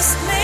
just made